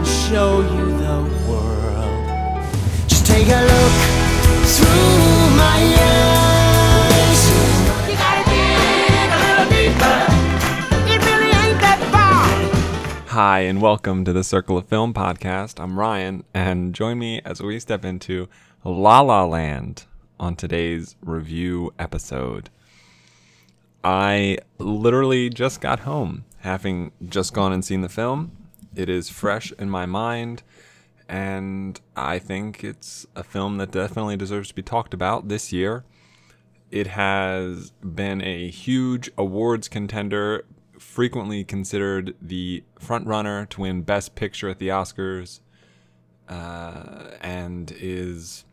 and show you the world. Just take a look through my eyes. You gotta dig a little deeper. It really ain't that far. Hi, and welcome to the Circle of Film podcast. I'm Ryan, and join me as we step into La La Land on today's review episode. I literally just got home, having just gone and seen the film. It is fresh in my mind, and I think it's a film that definitely deserves to be talked about this year. It has been a huge awards contender, frequently considered the frontrunner to win Best Picture at the Oscars, uh, and is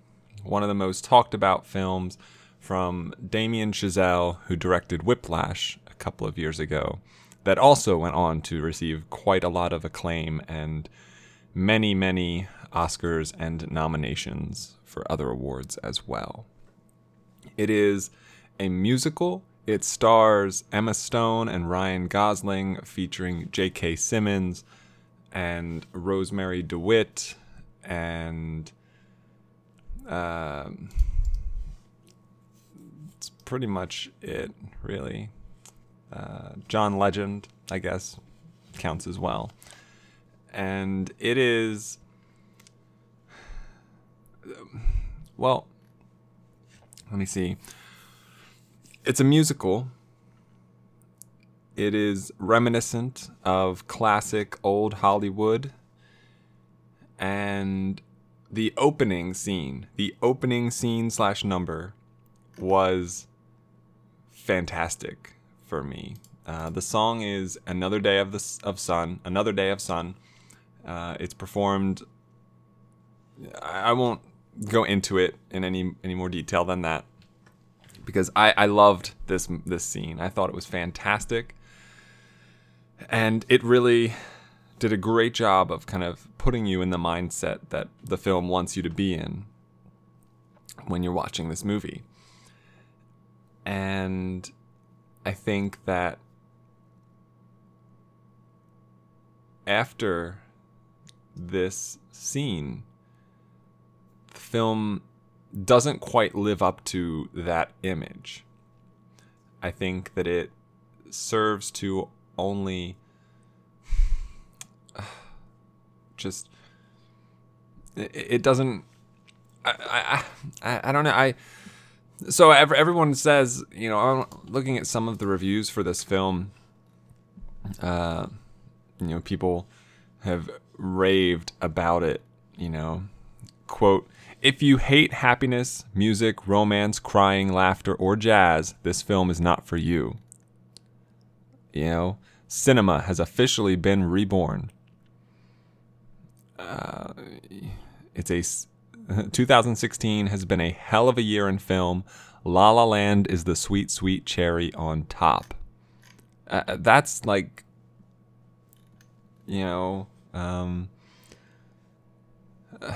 one of the most talked about films from Damien Chazelle, who directed Whiplash a couple of years ago, that also went on to receive quite a lot of acclaim and many, many Oscars and nominations for other awards as well. It is a musical. It stars Emma Stone and Ryan Gosling, featuring J.K. Simmons and Rosemarie DeWitt and um, it's pretty much it, really. Uh, John Legend, I guess, counts as well. And it is. Well, let me see. It's a musical. It is reminiscent of classic old Hollywood. And the opening scene, the opening scene slash number, was fantastic for me. Uh, the song is "Another Day of the of Sun," "Another Day of Sun." Uh, it's performed. I, I won't go into it in any any more detail than that, because I, I loved this this scene. I thought it was fantastic, and it really did a great job of kind of putting you in the mindset that the film wants you to be in when you're watching this movie. And I think that after this scene, the film doesn't quite live up to that image. I think that it serves to only just it, doesn't I I I don't know I so everyone says you know I'm looking at some of the reviews for this film uh you know people have raved about it you know. Quote if you hate happiness music romance crying laughter or jazz this film is not for you. You know cinema has officially been reborn. Uh, it's a 2016 has been a hell of a year in film. La La Land is the sweet, sweet cherry on top. Uh, that's like, you know, um,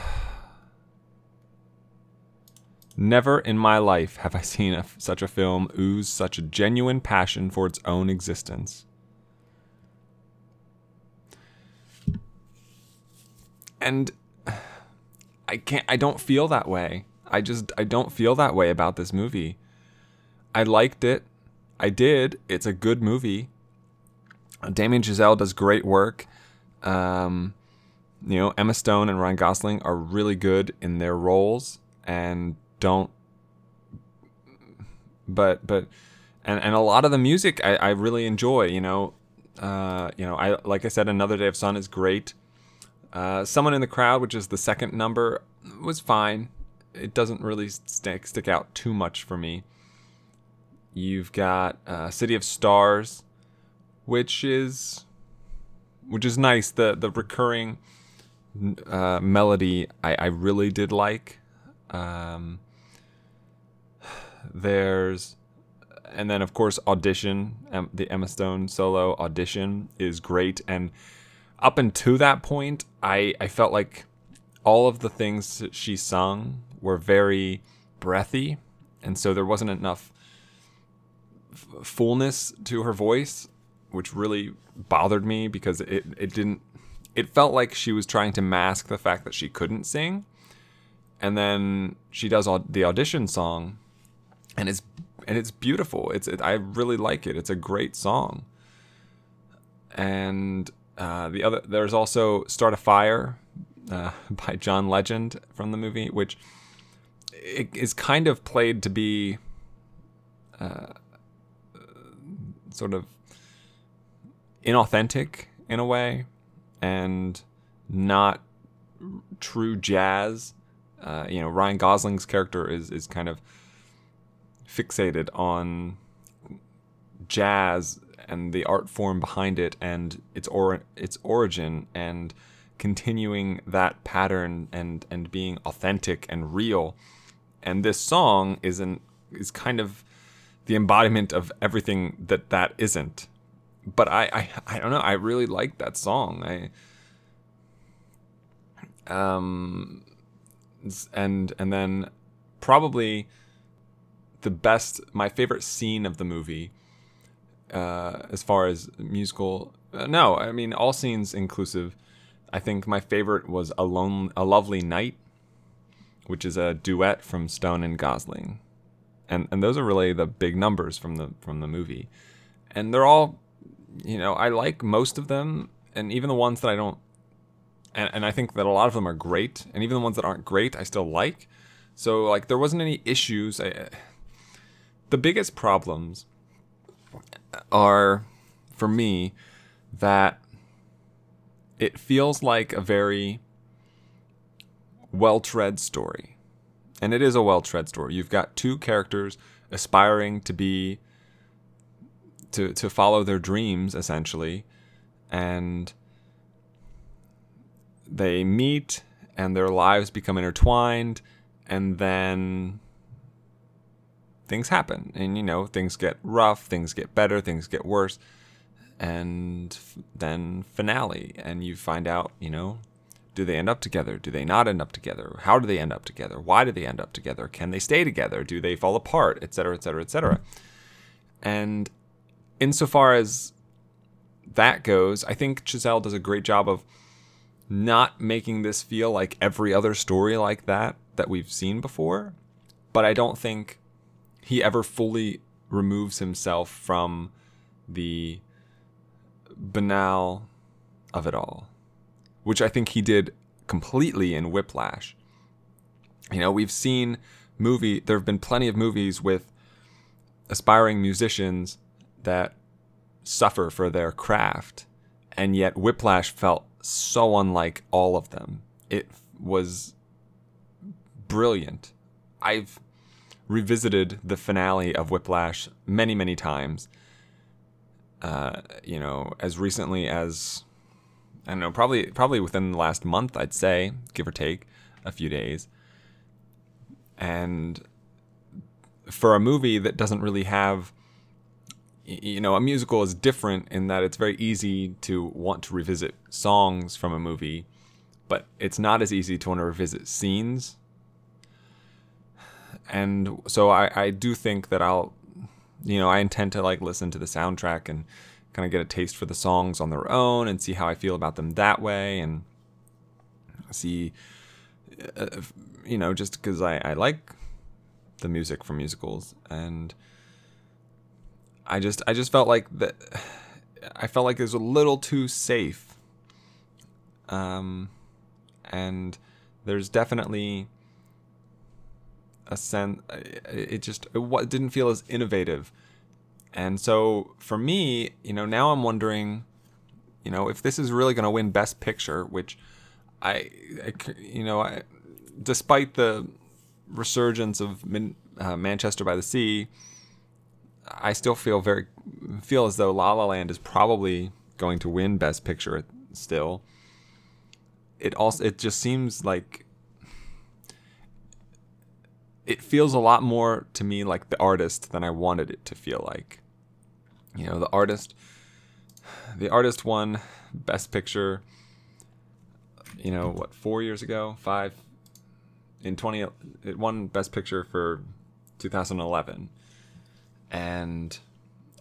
never in my life have I seen a, such a film ooze such a genuine passion for its own existence. and I can't I don't feel that way. I just I don't feel that way about this movie. I liked it. I did. It's a good movie. Damien Chazelle does great work. Um, you know, Emma Stone and Ryan Gosling are really good in their roles and don't but but and, and a lot of the music I, I really enjoy, you know. Uh, you know, I like I said, Another Day of Sun is great. Uh, Someone in the Crowd, which is the second number, was fine. It doesn't really stick stick out too much for me. You've got uh, City of Stars, which is which is nice. The the recurring uh, melody I, I really did like. Um, there's and then of course audition the emma stone solo audition is great and up until that point i i felt like all of the things she sung were very breathy and so there wasn't enough f- fullness to her voice which really bothered me because it, it didn't it felt like she was trying to mask the fact that she couldn't sing. And then she does the audition song, and it's and it's beautiful. It's it, I really like it. It's a great song. And uh, the other there's also "Start a Fire" uh, by John Legend from the movie, which is kind of played to be uh, sort of inauthentic in a way and not true jazz. Uh, you know, Ryan Gosling's character is is kind of fixated on jazz and the art form behind it and its or its origin and continuing that pattern and and being authentic and real. And this song is an is kind of the embodiment of everything that that isn't. But I, I, I don't know. I really like that song. I, um, and and then probably the best, my favorite scene of the movie, uh, as far as musical. Uh, no, I mean all scenes inclusive. I think my favorite was a lone, a lovely night, which is a duet from Stone and Gosling and and those are really the big numbers from the from the movie, and they're all, you know, I like most of them, and even the ones that I don't, and, and I think that a lot of them are great, and even the ones that aren't great, I still like. So like there wasn't any issues. I, the biggest problems are for me that it feels like a very well tread story and it is a well tread story. You've got two characters aspiring to be to to follow their dreams essentially, and they meet and their lives become intertwined, and then things happen, and you know things get rough, things get better, things get worse, and then finale, and you find out you know do they end up together? Do they not end up together? How do they end up together? Why do they end up together? Can they stay together? Do they fall apart? Etc. Etc. Etc. And insofar as that goes, I think Chazelle does a great job of not making this feel like every other story like that that we've seen before. But I don't think he ever fully removes himself from the banal of it all which I think he did completely in Whiplash. You know, we've seen movie there have been plenty of movies with aspiring musicians that suffer for their craft, and yet Whiplash felt so unlike all of them. It was brilliant. I've revisited the finale of Whiplash many, many times. Uh, you know, as recently as I don't know, probably probably within the last month, I'd say, give or take a few days. And for a movie that doesn't really have you know, a musical is different in that it's very easy to want to revisit songs from a movie, but it's not as easy to want to revisit scenes. And so I, I do think that I'll, you know, I intend to like listen to the soundtrack and kind of get a taste for the songs on their own and see how I feel about them that way and see, uh, you know, just because I, I like the music from musicals and I just I just felt like that I felt like it was a little too safe. Um, and there's definitely a sense it just it didn't feel as innovative and so for me, you know, now I'm wondering, you know, if this is really going to win Best Picture, which I, I you know, I, despite the resurgence of Min, uh, Manchester by the Sea, I still feel very feel as though La La Land is probably going to win Best Picture still. It also it just seems like it feels a lot more to me like the artist than I wanted it to feel like. You know the artist the artist won best picture you know what four years ago? Five? In 20 it won best picture for 2011 and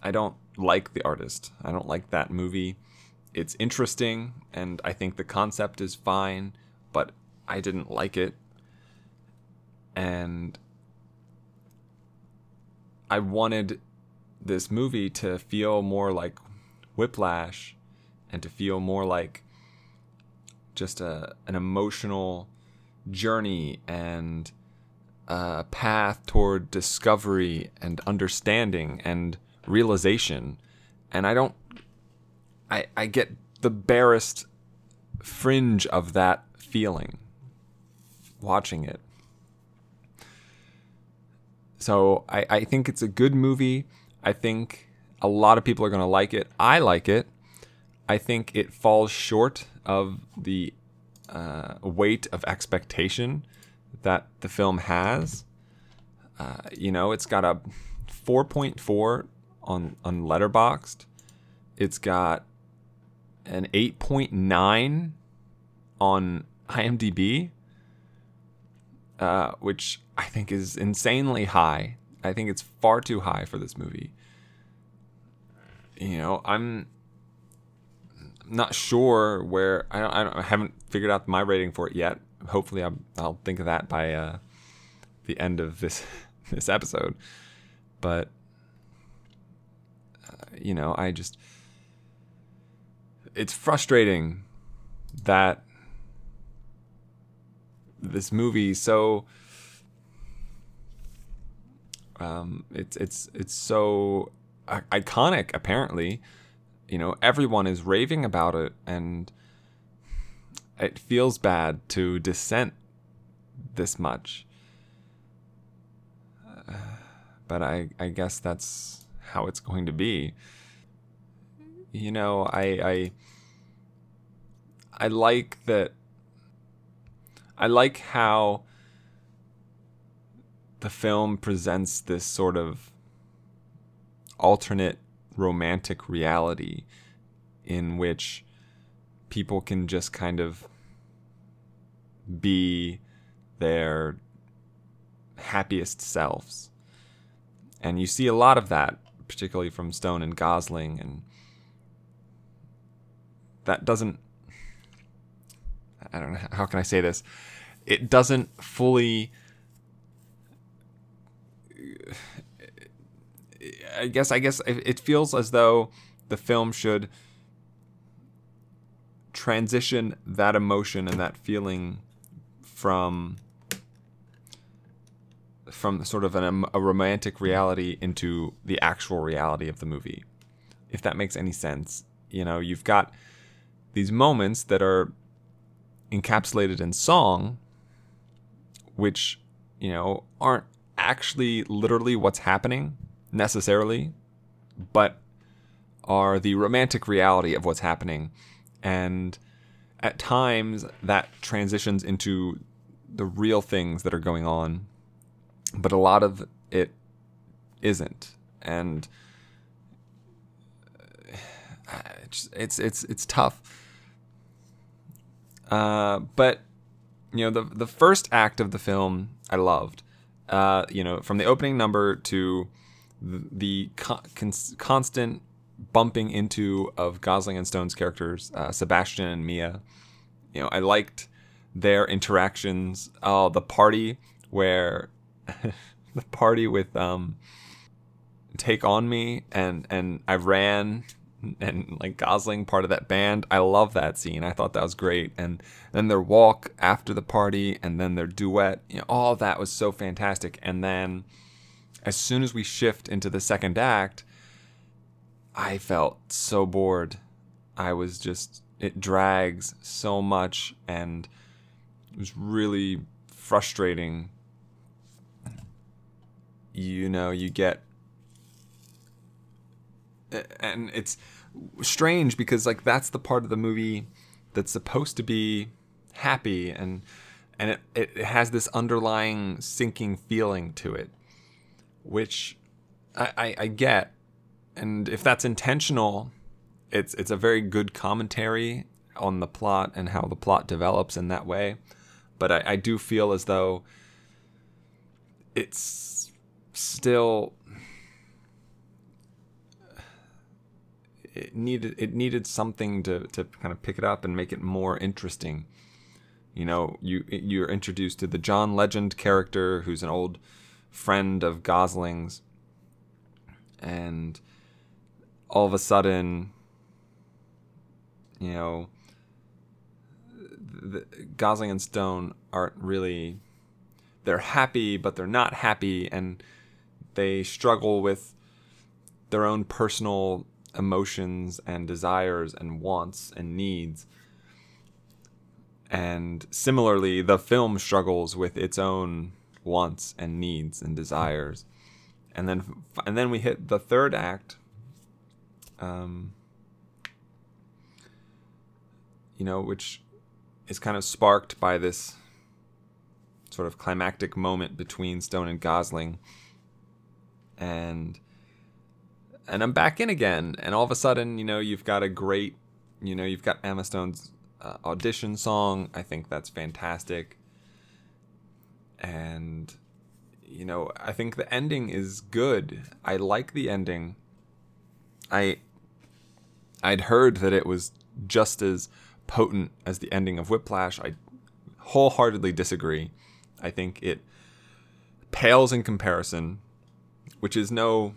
i don't like the artist. I don't like that movie. It's interesting and I think the concept is fine, but I didn't like it. And I wanted this movie to feel more like Whiplash and to feel more like just a an emotional journey and a path toward discovery and understanding and realization. And I don't I I get the barest fringe of that feeling watching it. So I, I think it's a good movie. I think a lot of people are going to like it. I like it. I think it falls short of the uh, weight of expectation that the film has. Uh, you know, it's got a 4.4 on on Letterboxd. It's got an 8.9 on IMDb, uh, which I think is insanely high. I think it's far too high for this movie. You know, I'm not sure where I don't, I, don't, I haven't figured out my rating for it yet. Hopefully, I'll, I'll think of that by uh, the end of this this episode. But uh, you know, I just it's frustrating that this movie so um, it's it's it's so iconic apparently. You know everyone is raving about it and it feels bad to dissent this much. Uh, but i i guess that's how it's going to be. You know i i i like that i like how the film presents this sort of alternate romantic reality in which people can just kind of be their happiest selves. And you see a lot of that, particularly from Stone and Gosling, and that doesn't. I don't know, how can I say this? It doesn't fully I guess I guess it feels as though the film should transition that emotion and that feeling from from sort of an, um, a romantic reality into the actual reality of the movie if that makes any sense you know you've got these moments that are encapsulated in song which you know aren't actually literally what's happening necessarily, but are the romantic reality of what's happening. And at times that transitions into the real things that are going on, but a lot of it isn't. And it's it's it's, it's tough. Uh, but you know the the first act of the film I loved. Uh, you know, from the opening number to the con- constant bumping into of Gosling and Stone's characters, uh, Sebastian and Mia. You know, I liked their interactions. Oh, the party where the party with um, Take on Me and and I ran and like Gosling part of that band. I love that scene. I thought that was great. And then their walk after the party and then their duet. You know, all that was so fantastic. And then as soon as we shift into the second act, I felt so bored. I was just, it drags so much and it was really frustrating. You know, you get, and it's strange because, like, that's the part of the movie that's supposed to be happy and and it, it has this underlying sinking feeling to it which I, I, I get, and if that's intentional, it's it's a very good commentary on the plot and how the plot develops in that way. But I, I do feel as though it's still it needed it needed something to to kind of pick it up and make it more interesting. You know, you you're introduced to the John Legend character, who's an old friend of Gosling's, and all of a sudden, you know, the, Gosling and Stone aren't really. They're happy, but they're not happy, and they struggle with their own personal emotions and desires and wants and needs. And similarly, the film struggles with its own wants and needs and desires. And then, and then we hit the third act. Um, you know, which is kind of sparked by this sort of climactic moment between Stone and Gosling. And and I'm back in again. And all of a sudden, you know, you've got a great, you know, you've got Emma Stone's uh, audition song. I think that's fantastic. And, you know, I think the ending is good. I like the ending. I, I'd heard that it was just as potent as the ending of Whiplash. I wholeheartedly disagree. I think it pales in comparison, which is no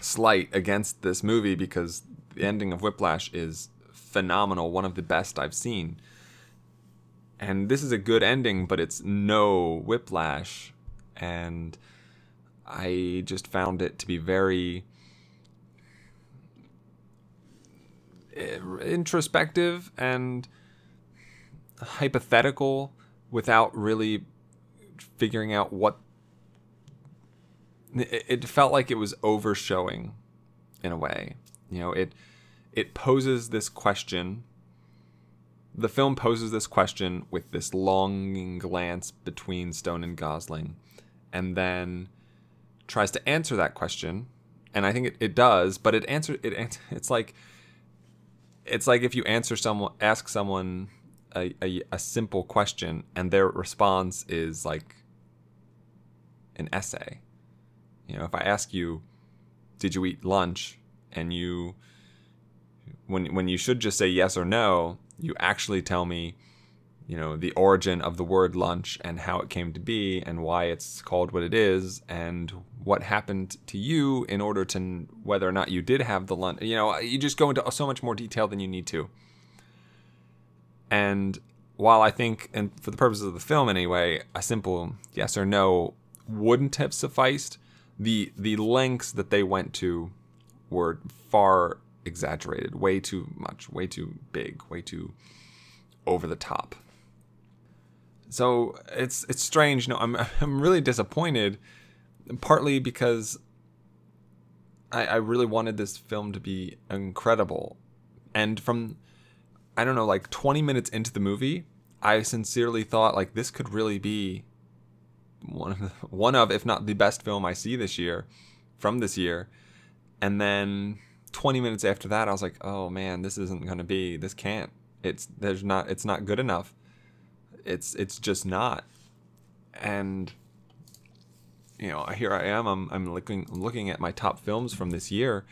slight against this movie because the ending of Whiplash is phenomenal, one of the best I've seen. And this is a good ending, but it's no Whiplash. And I just found it to be very eh, introspective and hypothetical without really figuring out what it, felt like it was overshowing in a way. You know, it it poses this question. The film poses this question with this longing glance between Stone and Gosling, and then tries to answer that question. And I think it, it does, but it answer it. It's like it's like if you answer someone, ask someone a, a, a simple question, and their response is like an essay you know, if I ask you, did you eat lunch? And you, when, when you should just say yes or no, you actually tell me, you know, the origin of the word lunch and how it came to be and why it's called what it is and what happened to you in order to whether or not you did have the lunch. You know, you just go into so much more detail than you need to. And while I think, and for the purposes of the film anyway, a simple yes or no wouldn't have sufficed, the the lengths that they went to were far exaggerated, way too much, way too big, way too over the top. So it's it's strange. No, I'm I'm really disappointed, partly because I, I really wanted this film to be incredible, and from I don't know, like 20 minutes into the movie, I sincerely thought like this could really be one of, the, one of, if not the best film I see this year, from this year. And then 20 minutes after that, I was like, oh man, this isn't gonna be. This can't. It's there's not. It's not good enough. It's it's just not. And you know, here I am. I'm I'm looking looking at my top films from this year,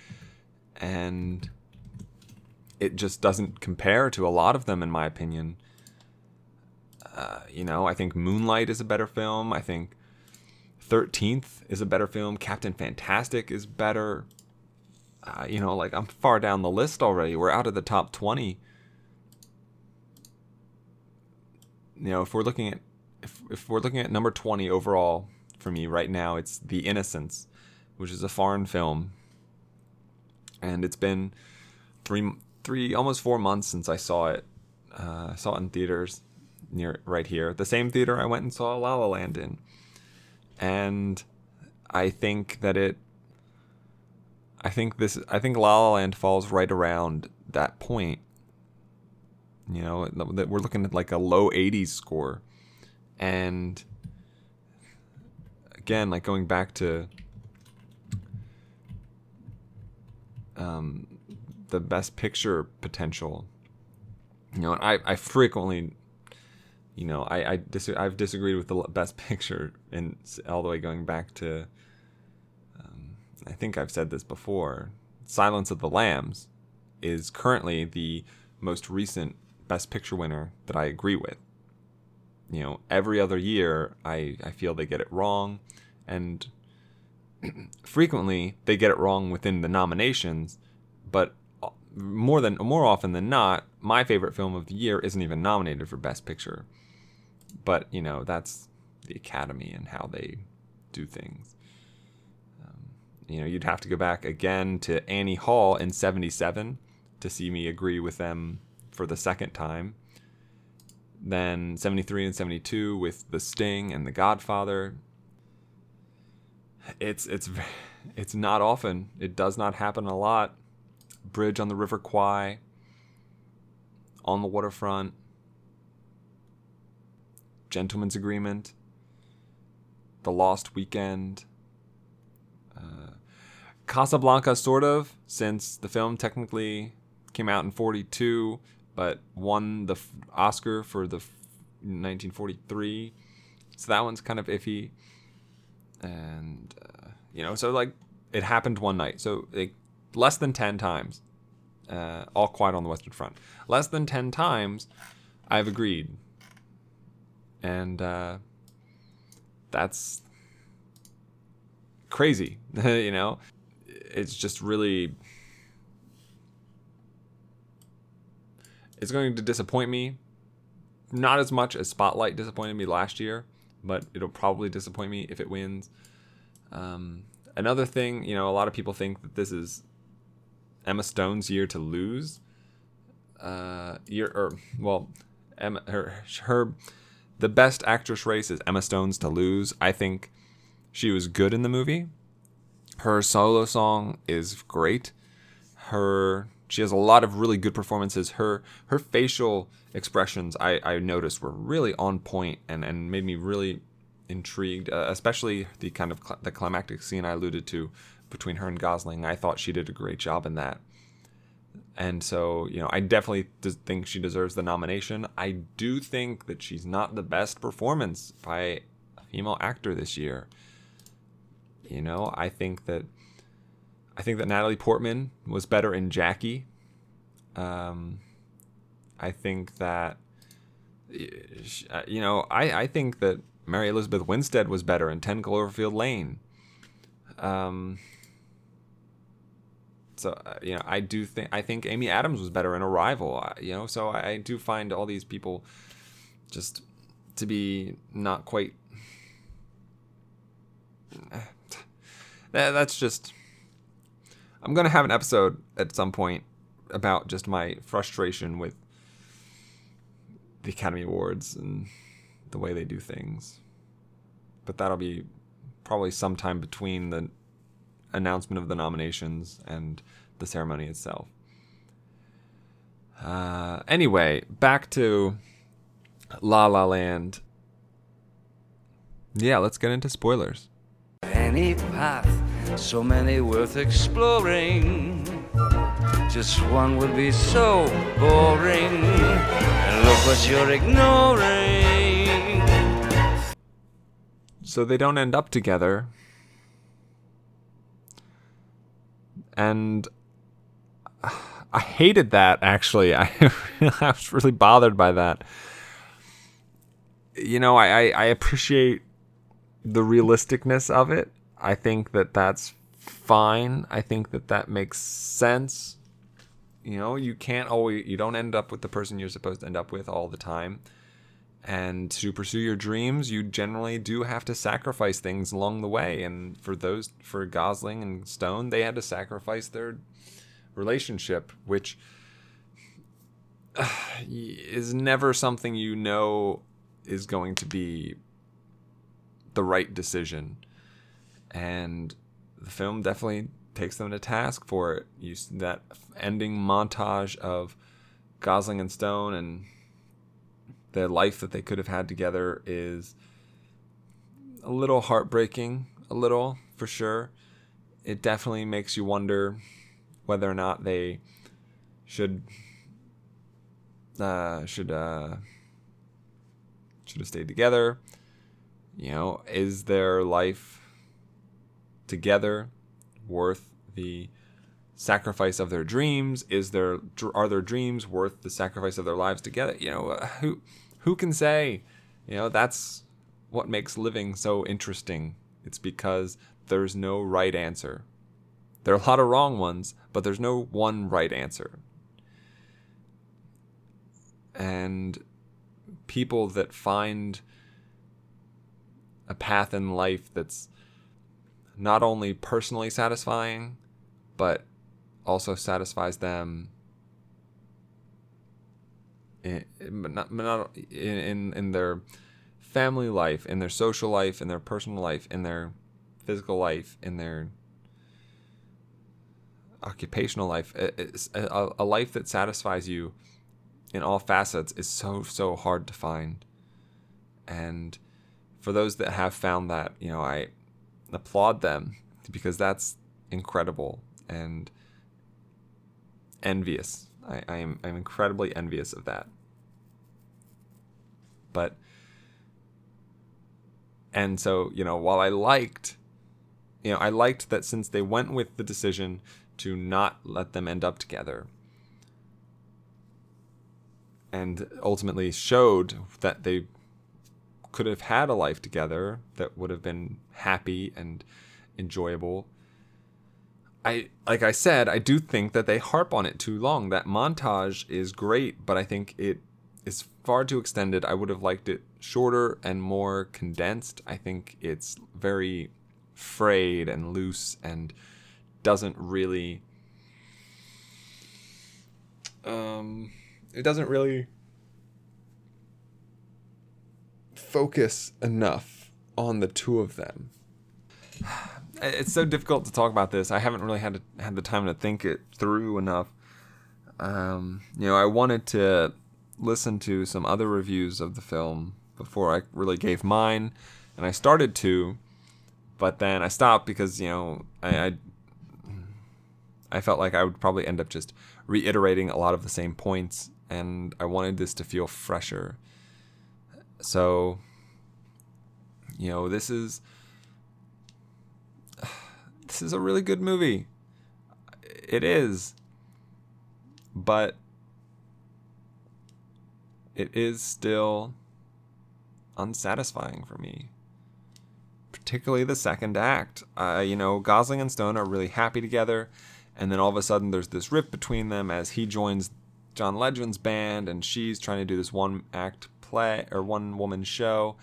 and it just doesn't compare to a lot of them, in my opinion. Uh, you know, I think Moonlight is a better film. I think 13th is a better film. Captain Fantastic is better. Uh, you know, like I'm far down the list already. We're out of the top 20. You know, if we're looking at if, if we're looking at number 20 overall for me right now, it's The Innocents, which is a foreign film. And it's been three three almost 4 months since I saw it. Uh, I saw it in theaters near right here, the same theater I went and saw La La Land in, and I think that it. I think this. I think La La Land falls right around that point. You know that we're looking at like a low 80s score, and again, like going back to um, the best picture potential. You know, I, I frequently you know, I, I dis- I've disagreed with the best picture and all the way going back to, um, I think I've said this before, Silence of the Lambs, is currently the most recent Best Picture winner that I agree with. You know, every other year, I, I feel they get it wrong, and frequently they get it wrong within the nominations, but more than more often than not, my favorite film of the year isn't even nominated for Best Picture. But you know, that's the Academy and how they do things. Um, you know, you'd have to go back again to Annie Hall in '77 to see me agree with them for the second time. Then 73 and 72 with The Sting and The Godfather. It's it's it's not often. It does not happen a lot. Bridge on the River Kwai. On the Waterfront. Gentleman's Agreement. The Lost Weekend. Uh, Casablanca, sort of, since the film technically came out in 42, but won the f- Oscar for the f- 1943. So that one's kind of iffy. And, uh, you know, so like it happened one night. So like less than 10 times. Uh, all quiet on the Western Front. Less than 10 times I've agreed. And uh, that's crazy, you know? It's just really. It's going to disappoint me. Not as much as Spotlight disappointed me last year, but it'll probably disappoint me if it wins. Um, another thing, you know, a lot of people think that this is Emma Stone's year to lose. Uh, year or well, Emma her her the best actress race is Emma Stone's to lose. I think she was good in the movie. Her solo song is great. Her she has a lot of really good performances. Her her facial expressions I, I noticed were really on point and, and made me really intrigued, uh, especially the kind of cl- the climactic scene I alluded to between her and Gosling. I thought she did a great job in that. And so, you know, I definitely think she deserves the nomination. I do think that she's not the best performance by a female actor this year. You know, I think that I think that Natalie Portman was better in Jackie. Um, I think that uh, you know, I I think that Mary Elizabeth Winstead was better in 10 Cloverfield Lane. Um, so uh, you know, I do think I think Amy Adams was better in Arrival. Uh, you know, so I, I do find all these people just to be not quite. That, that's just. I'm gonna have an episode at some point about just my frustration with the Academy Awards and the way they do things. But that'll be probably sometime between the announcement of the nominations and the ceremony itself. Uh, anyway, back to La La Land. Yeah, let's get into spoilers. Any path, so many worth exploring. Just one would be so boring. And look what you're ignoring. So they don't end up together. And I hated that actually. I, I was really bothered by that. You know, I, I, I appreciate the realisticness of it. I think that that's fine. I think that that makes sense. You know, you can't always, you don't end up with the person you're supposed to end up with all the time. And to pursue your dreams, you generally do have to sacrifice things along the way. And for those, for Gosling and Stone, they had to sacrifice their relationship, which is never something you know is going to be the right decision. And the film definitely takes them to task for it. You that ending montage of Gosling and Stone and the life that they could have had together is a little heartbreaking, a little for sure. It definitely makes you wonder whether or not they should uh, should uh, should have stayed together. You know, is their life together worth the sacrifice of their dreams? Is their are their dreams worth the sacrifice of their lives together? You know, uh, who who can say? You know, that's what makes living so interesting. It's because there's no right answer. There are a lot of wrong ones, but there's no one right answer. And people that find a path in life that's not only personally satisfying, but also satisfies them in, not, not in, in their family life, in their social life, in their personal life, in their physical life, in their occupational life. A, a life that satisfies you in all facets is so, so hard to find. And for those that have found that, you know, I applaud them because that's incredible and envious. I, I am I'm incredibly envious of that. But and so, you know, while I liked you know, I liked that since they went with the decision to not let them end up together and ultimately showed that they could have had a life together that would have been happy and enjoyable. I like I said, I do think that they harp on it too long. That montage is great, but I think it is far too extended. I would have liked it shorter and more condensed. I think it's very frayed and loose and doesn't really um it doesn't really focus enough on the two of them. It's so difficult to talk about this. I haven't really had to, had the time to think it through enough. Um, you know, I wanted to listen to some other reviews of the film before I really gave mine, and I started to, but then I stopped because you know I, I I felt like I would probably end up just reiterating a lot of the same points, and I wanted this to feel fresher. So, you know, this is this is a really good movie. It is. But it is still unsatisfying for me. Particularly the second act. Uh, you know, Gosling and Stone are really happy together, and then all of a sudden there's this rift between them as he joins John Legend's band, and she's trying to do this one act play or one woman show,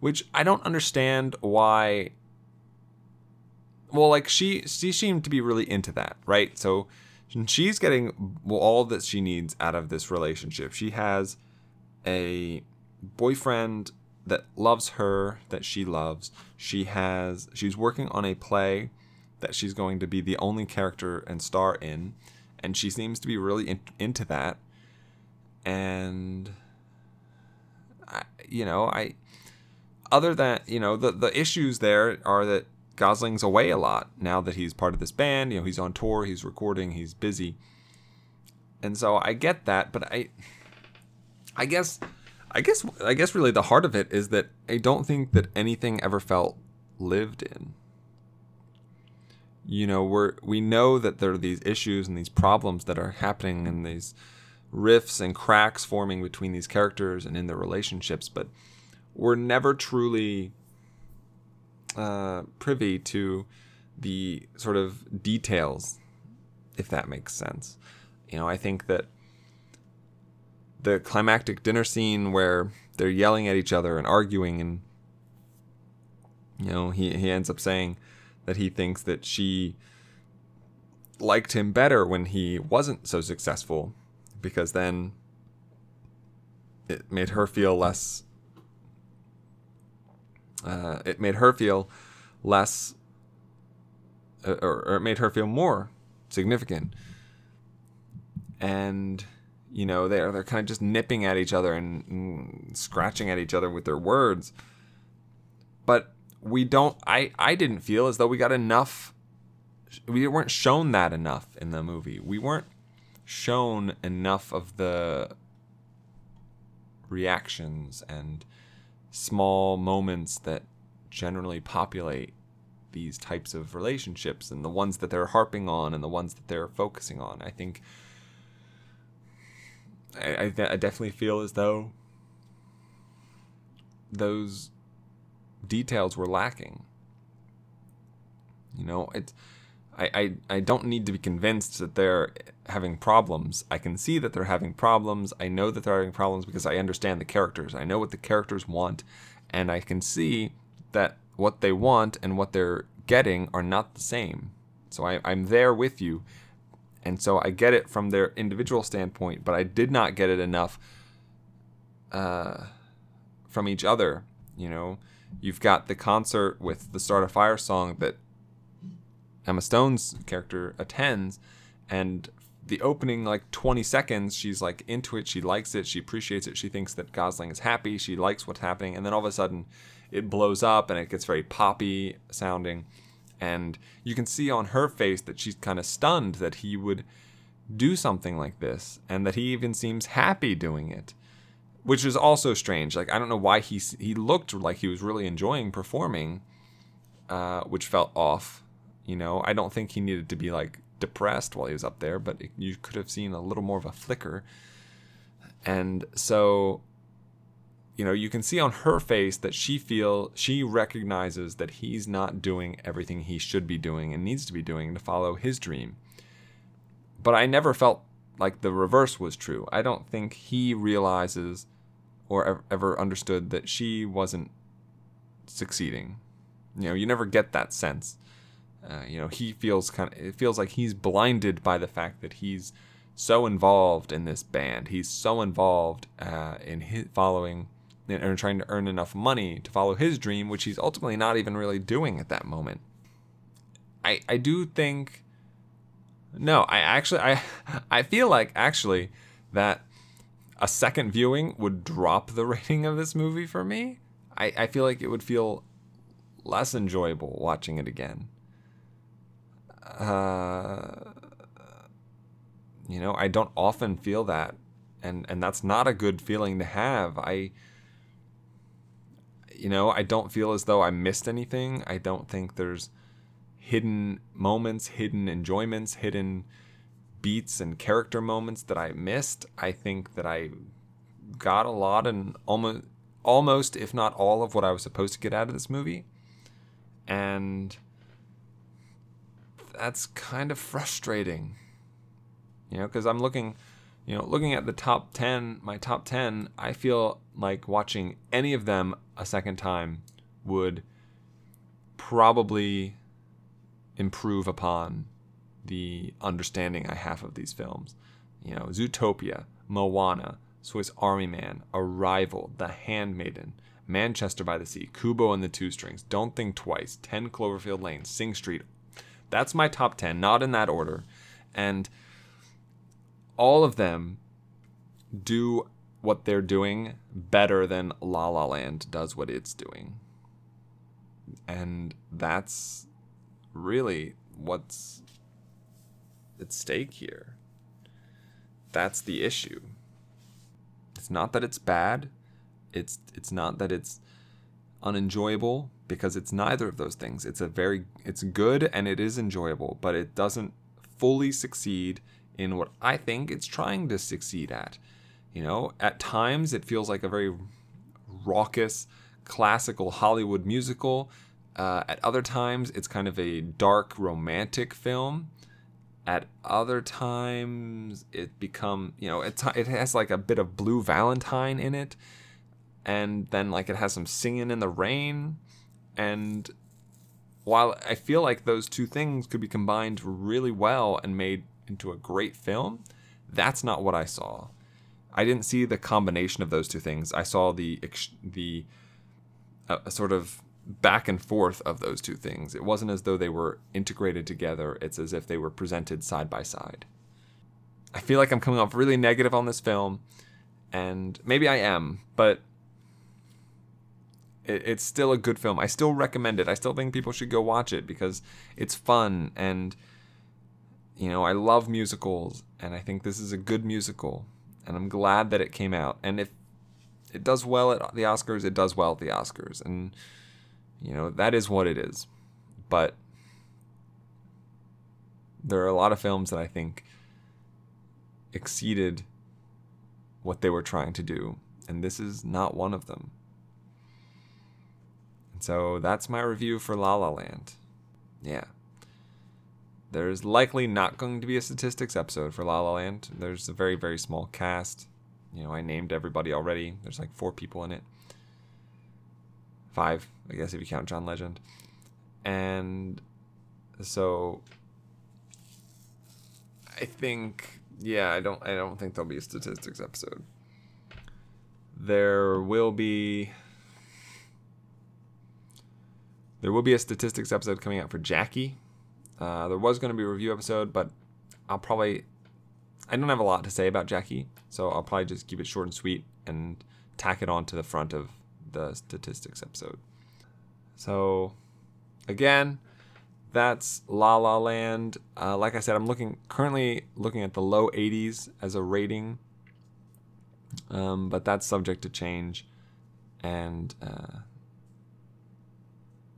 which I don't understand why. Well, like she she seemed to be really into that, right? So she's getting all that she needs out of this relationship. She has a boyfriend that loves her, that she loves. She has she's working on a play that she's going to be the only character and star in, and she seems to be really in, into that. And I, you know, I other than you know the the issues there are that Gosling's away a lot now that he's part of this band. You know, he's on tour, he's recording, he's busy, and so I get that. But I, I guess, I guess, I guess, really the heart of it is that I don't think that anything ever felt lived in. You know, we're we know that there are these issues and these problems that are happening and these rifts and cracks forming between these characters and in their relationships, but we're never truly uh, privy to the sort of details, if that makes sense. You know, I think that the climactic dinner scene where they're yelling at each other and arguing, and you know, he he ends up saying that he thinks that she liked him better when he wasn't so successful because then it made her feel less. Uh, it made her feel less, uh, or, or it made her feel more significant. And you know they're they're kind of just nipping at each other and, and scratching at each other with their words. But we don't. I I didn't feel as though we got enough. We weren't shown that enough in the movie. We weren't shown enough of the reactions and small moments that generally populate these types of relationships and the ones that they're harping on and the ones that they're focusing on. I think I, I, I definitely feel as though those details were lacking. You know, it. I, I, I don't need to be convinced that they're having problems. I can see that they're having problems. I know that they're having problems because I understand the characters. I know what the characters want, and I can see that what they want and what they're getting are not the same. So I, I'm there with you. And so I get it from their individual standpoint, but I did not get it enough uh, from each other. You know, you've got the concert with the Start a Fire song that Emma Stone's character attends, and the opening like 20 seconds, she's like into it, she likes it, she appreciates it, she thinks that Gosling is happy, she likes what's happening, and then all of a sudden it blows up and it gets very poppy sounding. And you can see on her face that she's kind of stunned that he would do something like this and that he even seems happy doing it which is also strange. Like I don't know why he he looked like he was really enjoying performing, uh, which felt off. You know, I don't think he needed to be like depressed while he was up there, but it, you could have seen a little more of a flicker. And so, you know, you can see on her face that she feel she recognizes that he's not doing everything he should be doing and needs to be doing to follow his dream. But I never felt like the reverse was true. I don't think he realizes or ever understood that she wasn't succeeding. You know, you never get that sense. Uh, you know, he feels kind of, it feels like he's blinded by the fact that he's so involved in this band. He's so involved uh, in his following and trying to earn enough money to follow his dream, which he's ultimately not even really doing at that moment. I, I do think no, I actually I I feel like actually that a second viewing would drop the rating of this movie for me. I, I feel like it would feel less enjoyable watching it again. Uh, you know, I don't often feel that, and and that's not a good feeling to have. I, you know, I don't feel as though I missed anything. I don't think there's hidden moments, hidden enjoyments, hidden beats and character moments that I missed. I think that I got a lot and almost almost if not all of what I was supposed to get out of this movie. And that's kind of frustrating. You know, cuz I'm looking you know, looking at the top 10, my top 10, I feel like watching any of them a second time would probably improve upon the understanding I have of these films. You know, Zootopia, Moana, Swiss Army Man, Arrival, The Handmaiden, Manchester by the Sea, Kubo and the Two Strings, Don't Think Twice, 10 Cloverfield Lane, Sing Street. That's my top 10, not in that order. And all of them do what they're doing better than La La Land does what it's doing. And that's really what's at stake here. That's the issue. It's not that it's bad. It's it's not that it's unenjoyable because it's neither of those things. It's a very it's good and it is enjoyable, but it doesn't fully succeed in what I think it's trying to succeed at. You know, at times it feels like a very raucous classical Hollywood musical uh, at other times, it's kind of a dark romantic film. At other times, it become you know it it has like a bit of Blue Valentine in it, and then like it has some singing in the rain, and while I feel like those two things could be combined really well and made into a great film, that's not what I saw. I didn't see the combination of those two things. I saw the the uh, sort of back and forth of those two things. It wasn't as though they were integrated together, it's as if they were presented side by side. I feel like I'm coming off really negative on this film, and maybe I am, but it, it's still a good film. I still recommend it. I still think people should go watch it because it's fun and you know, I love musicals and I think this is a good musical and I'm glad that it came out. And if it does well at the Oscars, it does well at the Oscars. And you know, that is what it is. but there are a lot of films that I think exceeded what they were trying to do, and this is not one of them. And so that's my review for La La Land. Yeah. There's likely not going to be a statistics episode for La La Land. There's a very, very small cast. You know, I named everybody already. There's like four people in it. Five, I guess, if you count John Legend. And so I think yeah, I don't I don't think there'll be a statistics episode. There will be there will be a statistics episode coming out for Jackie. Uh, there was going to be a review episode, but I'll probably I don't have a lot to say about Jackie, so I'll probably just keep it short and sweet and tack it on to the front of the statistics episode. So again, that's La La Land. Uh, like I said, I'm looking currently looking at the low 80s as a rating, um, but that's subject to change, and uh,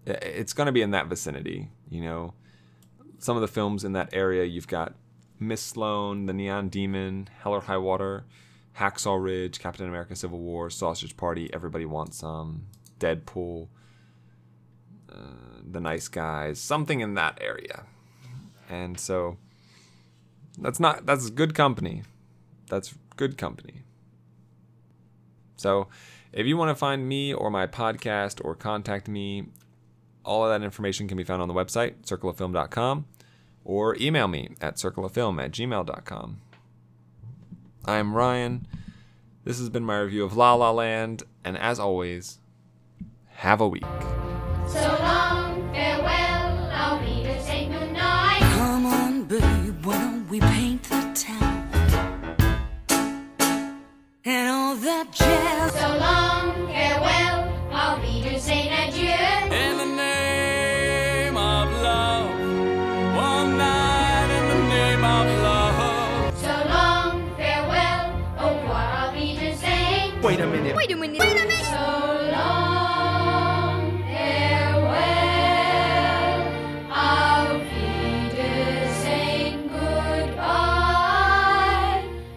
it's going to be in that vicinity. You know, some of the films in that area, you've got Miss Sloane, The Neon Demon, Hell or High Water, Hacksaw Ridge, Captain America: Civil War, Sausage Party, Everybody Wants Some, Deadpool uh, the nice guys, something in that area. And so that's not that's good company. That's good company. So if you want to find me or my podcast or contact me, all of that information can be found on the website, circleoffilm.com, or email me at circleoffilm at gmail.com. I'm Ryan. This has been my review of La La Land, and as always, have a week. So long, farewell, I'll be to say goodnight. Come on, babe, why don't we paint the town? And all that jazz. So long, Wait a minute.